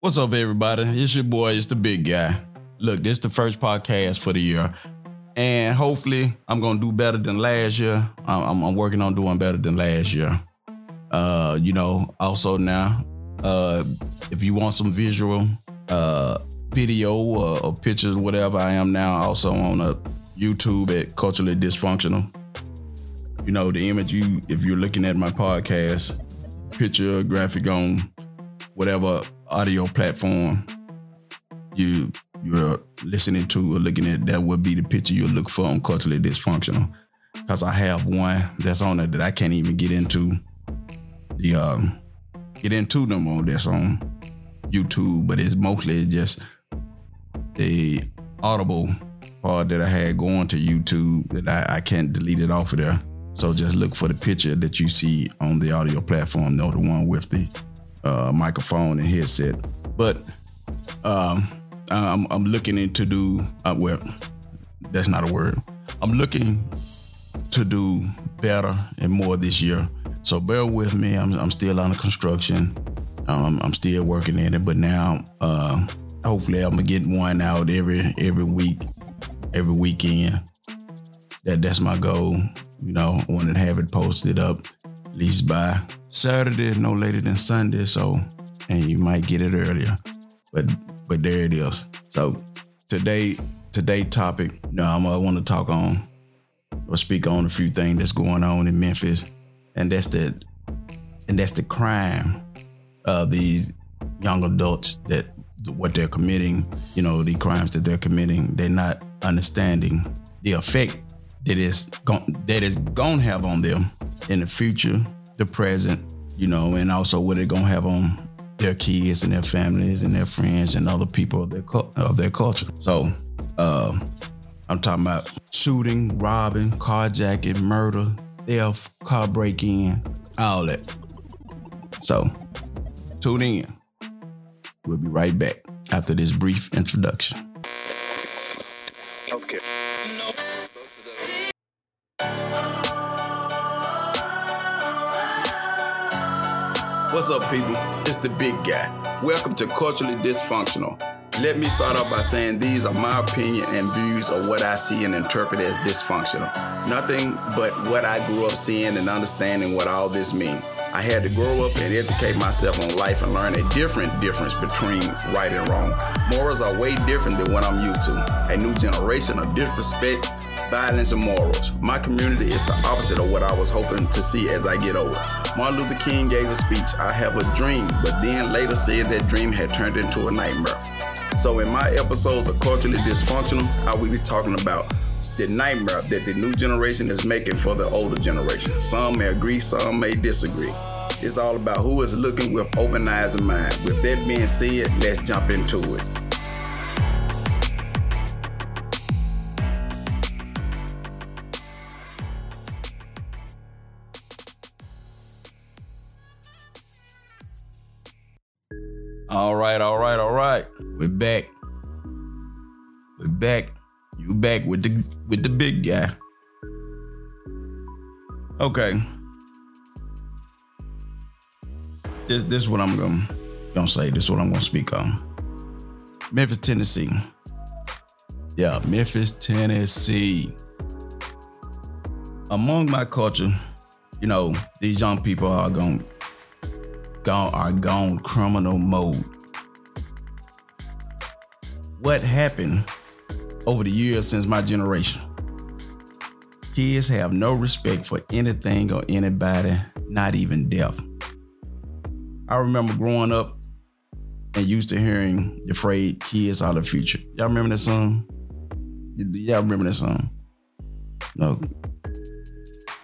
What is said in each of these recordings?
What's up, everybody? It's your boy, it's the big guy. Look, this is the first podcast for the year. And hopefully, I'm gonna do better than last year. I'm, I'm working on doing better than last year. Uh, you know, also now, uh, if you want some visual, uh, video or, or pictures, whatever, I am now also on a YouTube at Culturally Dysfunctional. You know, the image you, if you're looking at my podcast, picture, graphic on whatever audio platform you you're listening to or looking at, that would be the picture you'll look for on culturally dysfunctional. Cause I have one that's on there that I can't even get into the um get into them on that's on YouTube, but it's mostly just the audible part that I had going to YouTube that I, I can't delete it off of there. So just look for the picture that you see on the audio platform, no, the one with the uh, microphone and headset. But um, I'm, I'm looking into do uh, well. That's not a word. I'm looking to do better and more this year. So bear with me. I'm, I'm still construction. Um, I'm still working at it, but now uh, hopefully I'm gonna get one out every every week, every weekend. That that's my goal. You know, I want to have it posted up at least by Saturday, no later than Sunday. So, and you might get it earlier, but but there it is. So today, today topic, you know, I'm, I want to talk on or speak on a few things that's going on in Memphis, and that's the and that's the crime of these young adults that what they're committing, you know, the crimes that they're committing, they're not understanding the effect that is going that is going to have on them in the future the present, you know, and also what it's gonna have on their kids and their families and their friends and other people of their of their culture. So, uh, I'm talking about shooting, robbing, carjacking, murder, theft, car break in, all that. So, tune in. We'll be right back after this brief introduction. What's up, people? It's the big guy. Welcome to Culturally Dysfunctional. Let me start off by saying these are my opinion and views of what I see and interpret as dysfunctional. Nothing but what I grew up seeing and understanding what all this means. I had to grow up and educate myself on life and learn a different difference between right and wrong. Morals are way different than what I'm used to. A new generation of disrespect, violence, and morals. My community is the opposite of what I was hoping to see as I get older. Martin Luther King gave a speech, I have a dream, but then later said that dream had turned into a nightmare. So in my episodes of Culturally Dysfunctional, I will be talking about the nightmare that the new generation is making for the older generation. Some may agree, some may disagree. It's all about who is looking with open eyes and mind. With that being said, let's jump into it. With the with the big guy. Okay. This this is what I'm gonna gonna say. This is what I'm gonna speak on. Memphis, Tennessee. Yeah, Memphis, Tennessee. Among my culture, you know, these young people are gone, gone are gone criminal mode. What happened over the years since my generation? Kids have no respect for anything or anybody, not even death. I remember growing up and used to hearing the phrase kids are the future. Y'all remember that song? Y'all remember that song? No.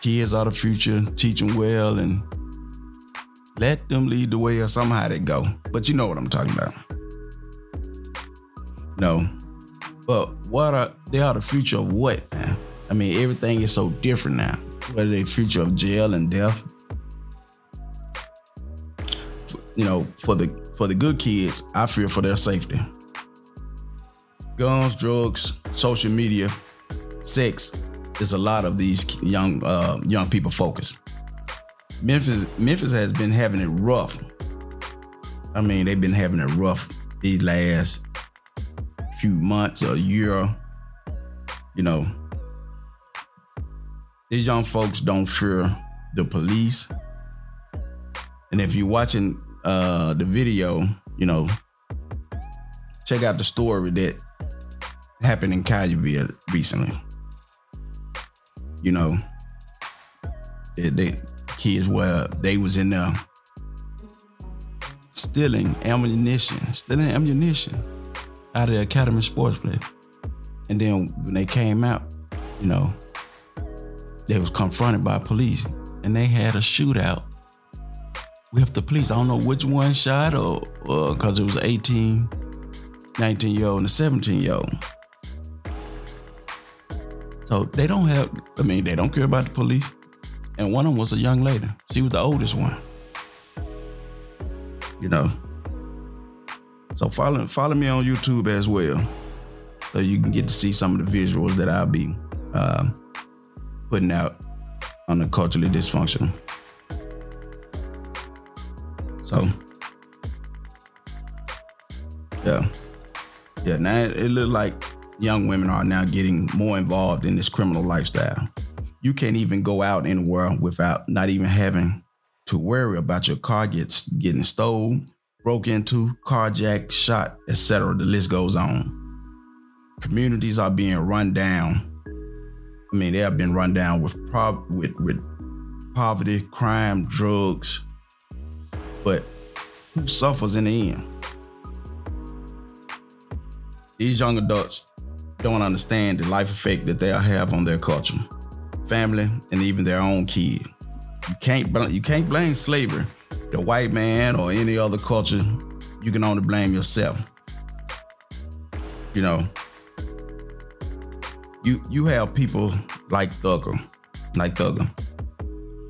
Kids are the future, teach them well and let them lead the way or somehow they go. But you know what I'm talking about. No. But what are they are the future of what? I mean, everything is so different now. What are they future of jail and death. You know, for the for the good kids, I fear for their safety. Guns, drugs, social media, sex is a lot of these young uh, young people focus. Memphis Memphis has been having it rough I mean, they've been having it rough these last few months or year. You know, these young folks don't fear the police. And if you're watching uh, the video, you know, check out the story that happened in Collierville recently. You know, they, they kids were they was in there stealing ammunition, stealing ammunition out of the Academy Sports Play. And then when they came out, you know, they was confronted by police and they had a shootout with the police. I don't know which one shot or because it was 18, 19 year old and a 17 year old. So they don't have, I mean, they don't care about the police. And one of them was a young lady. She was the oldest one. You know. So follow follow me on YouTube as well. So you can get to see some of the visuals that I'll be uh, putting out on the culturally dysfunctional. So yeah. Yeah, now it, it looks like young women are now getting more involved in this criminal lifestyle. You can't even go out anywhere without not even having to worry about your car gets getting stolen, broke into, carjacked, shot, etc. The list goes on. Communities are being run down. I mean, they have been run down with with, with poverty, crime, drugs. But who suffers in the end? These young adults don't understand the life effect that they'll have on their culture, family, and even their own kid. You can't bl- you can't blame slavery, the white man, or any other culture. You can only blame yourself. You know, you you have people like Thugger, like Thugger,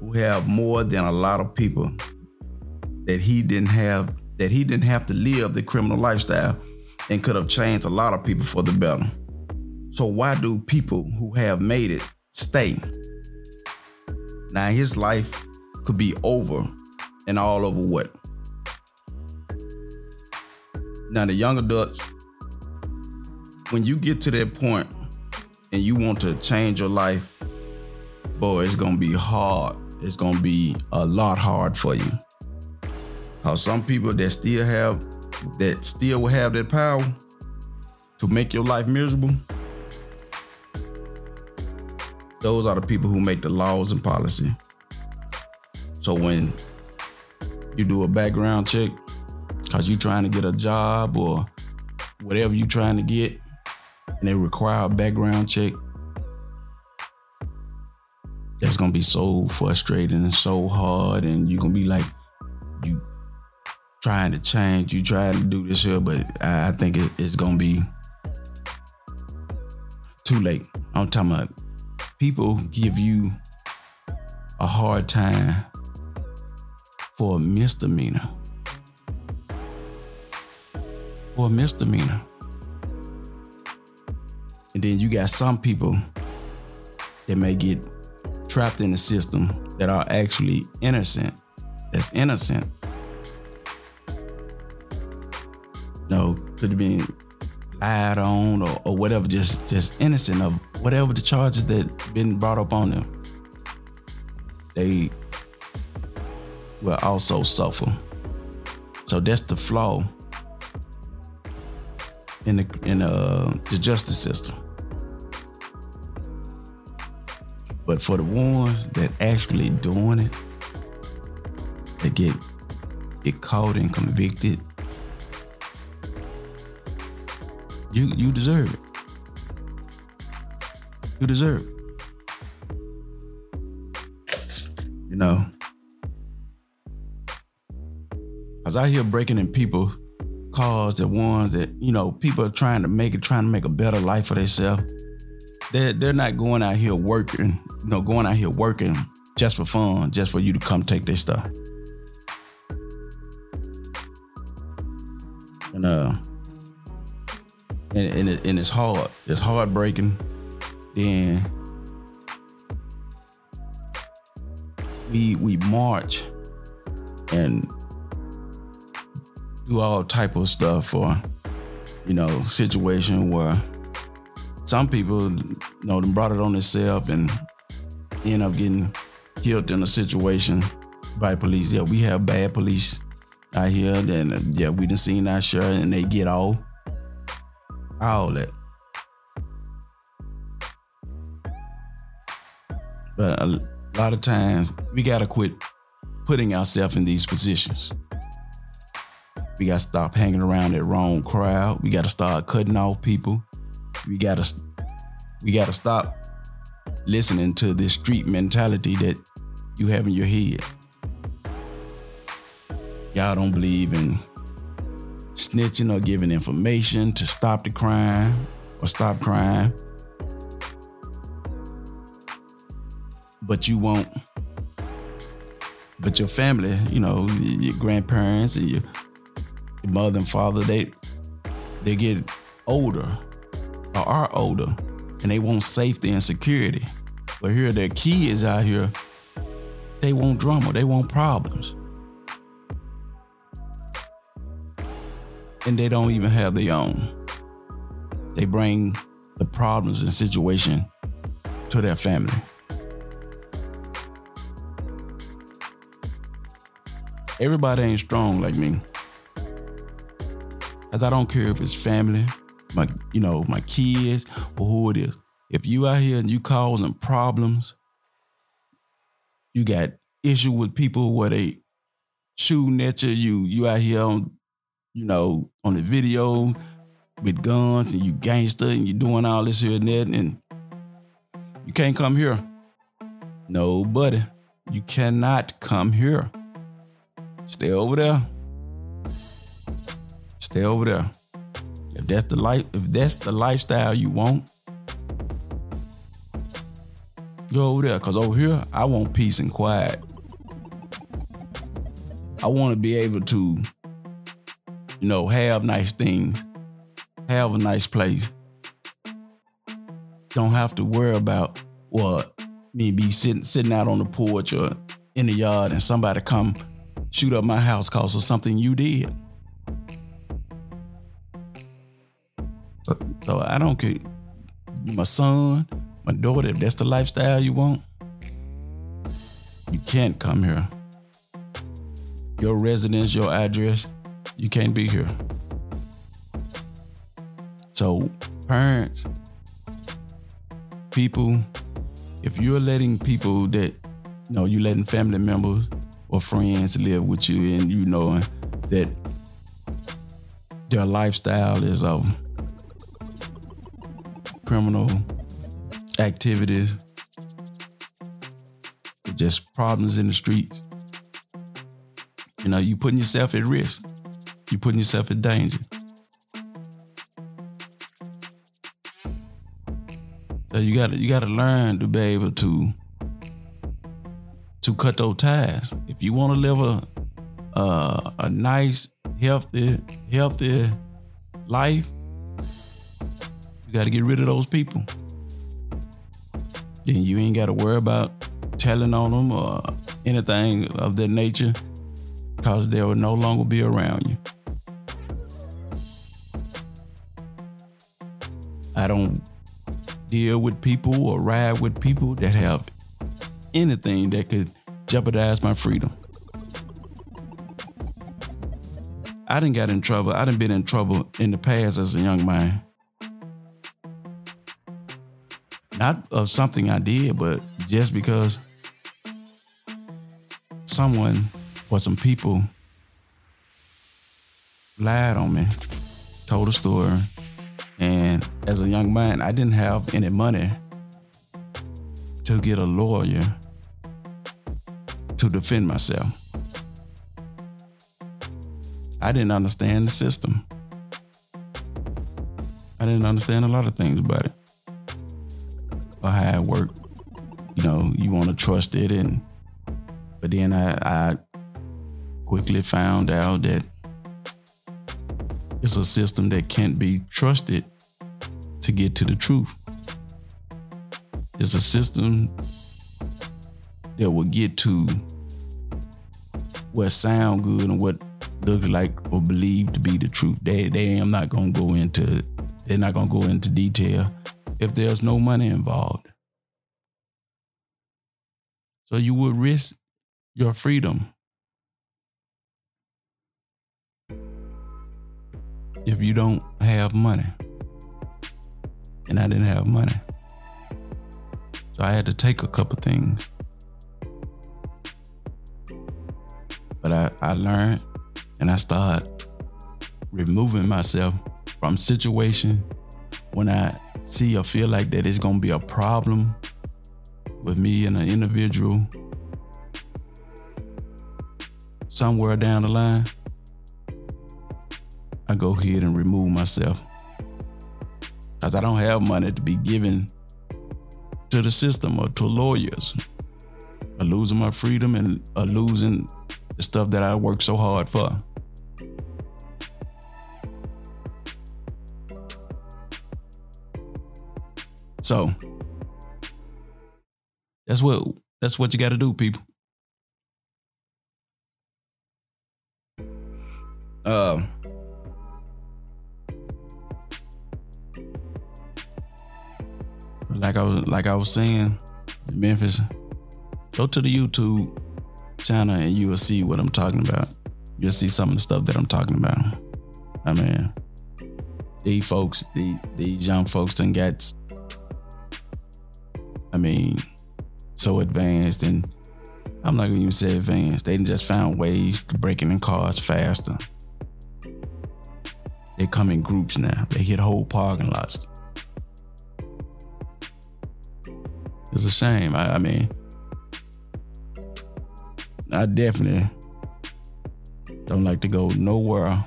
who have more than a lot of people that he didn't have that he didn't have to live the criminal lifestyle and could have changed a lot of people for the better. So why do people who have made it stay? Now his life could be over and all over what? Now the young adults, when you get to that point and you want to change your life, boy, it's gonna be hard. It's gonna be a lot hard for you. How some people that still have that still will have that power to make your life miserable, those are the people who make the laws and policy. So when you do a background check, cause you're trying to get a job or whatever you're trying to get, and they require a background check, that's gonna be so frustrating and so hard, and you're gonna be like, you trying to change, you trying to do this here, but I think it's gonna be too late. I'm talking about people give you a hard time for a misdemeanor. For a misdemeanor. And then you got some people that may get trapped in the system that are actually innocent. That's innocent. No, could have been lied on or, or whatever, just just innocent of whatever the charges that been brought up on them. They will also suffer. So that's the flaw in the in uh, the justice system. But for the ones that actually doing it, they get get caught and convicted You you deserve it. You deserve it. You know. Cause I hear breaking in people cars the ones that, you know, people are trying to make it, trying to make a better life for themselves. They're they're not going out here working, you know, going out here working just for fun, just for you to come take their stuff. And uh and, and, it, and it's hard. It's heartbreaking. Then we we march and do all type of stuff for, you know, situation where some people, you know, them brought it on themselves and end up getting killed in a situation by police. Yeah, we have bad police out here. Then uh, yeah, we done seen that shirt and they get all all that. But a lot of times we gotta quit putting ourselves in these positions. We gotta stop hanging around that wrong crowd. We gotta start cutting off people. We gotta we gotta stop listening to this street mentality that you have in your head. Y'all don't believe in snitching or giving information to stop the crime or stop crime. But you won't. But your family, you know, your grandparents and your mother and father, they they get older or are older and they want safety and security. But here their kids out here, they want drama, they want problems. and they don't even have their own. They bring the problems and situation to their family. Everybody ain't strong like me. As I don't care if it's family, my you know, my kids, or who it is. If you out here and you causing problems, you got issue with people where they shooting at you, you you out here on you know, on the video with guns and you gangster and you doing all this here and that and you can't come here. No, buddy. You cannot come here. Stay over there. Stay over there. If that's the life, if that's the lifestyle you want, go over there. Cause over here, I want peace and quiet. I want to be able to you know, have nice things, have a nice place. Don't have to worry about what me be sitting sitting out on the porch or in the yard and somebody come shoot up my house cause of something you did. So, I don't care. My son, my daughter, if that's the lifestyle you want, you can't come here. Your residence, your address, you can't be here. So, parents, people, if you're letting people that, you know, you're letting family members or friends live with you and you know that their lifestyle is of criminal activities, just problems in the streets, you know, you putting yourself at risk. You're putting yourself in danger. So you gotta you gotta learn to be able to to cut those ties. If you want to live a a, a nice, healthy, healthy life, you got to get rid of those people. Then you ain't got to worry about telling on them or anything of that nature, because they will no longer be around you. I don't deal with people or ride with people that have anything that could jeopardize my freedom. I didn't get in trouble. I didn't been in trouble in the past as a young man. Not of something I did, but just because someone or some people lied on me, told a story, and as a young man, I didn't have any money to get a lawyer to defend myself. I didn't understand the system. I didn't understand a lot of things about it or how it worked. You know, you want to trust it, and but then I, I quickly found out that it's a system that can't be trusted to get to the truth. It's a system that will get to what sound good and what look like or believe to be the truth. They they am not gonna go into they're not gonna go into detail if there's no money involved. So you would risk your freedom if you don't have money. And I didn't have money. So I had to take a couple things. But I, I learned and I started removing myself from situation when I see or feel like that it's gonna be a problem with me and an individual somewhere down the line, I go ahead and remove myself. Because I don't have money to be given to the system or to lawyers. Or losing my freedom and losing the stuff that I worked so hard for. So that's what that's what you got to do, people. Um. like I was like I was saying, Memphis, go to the YouTube channel and you will see what I'm talking about. You'll see some of the stuff that I'm talking about. I mean, these folks, the these young folks done got I mean, so advanced and I'm not gonna even say advanced. They just found ways to break in cars faster. They come in groups now. They hit whole parking lots. It's a shame. I, I mean, I definitely don't like to go nowhere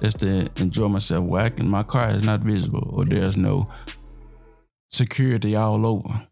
just to enjoy myself. Can, my car is not visible or there's no security all over.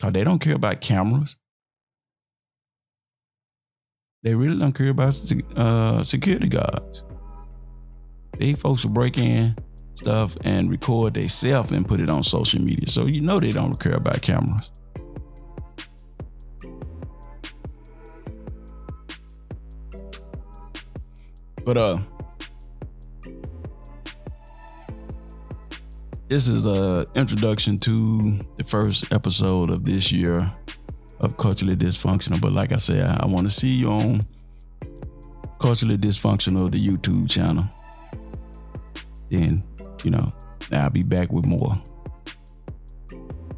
Cause they don't care about cameras. They really don't care about uh, security guards. These folks will break in stuff and record themselves and put it on social media. So you know they don't care about cameras. But uh this is a introduction to the first episode of this year of culturally dysfunctional. But like I said, I, I want to see you on culturally dysfunctional, the YouTube channel. Then, you know, I'll be back with more.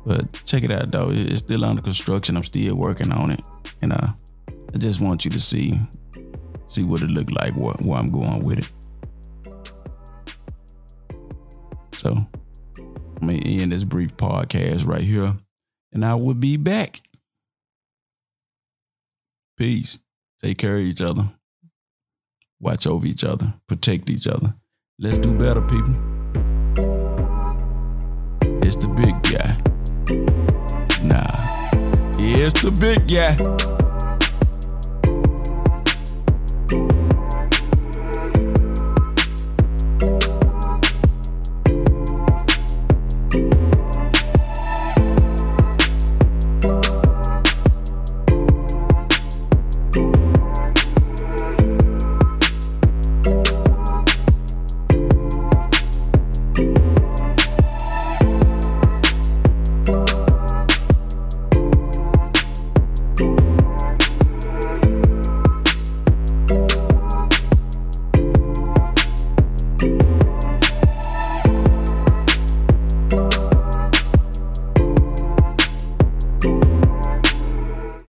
But check it out though. It's still under construction. I'm still working on it. And uh, I just want you to see see what it look like, where, where I'm going with it. So I'm gonna end this brief podcast right here. And I will be back. Peace. Take care of each other. Watch over each other. Protect each other. Let's do better, people. It's the big guy. Nah, it's the big guy.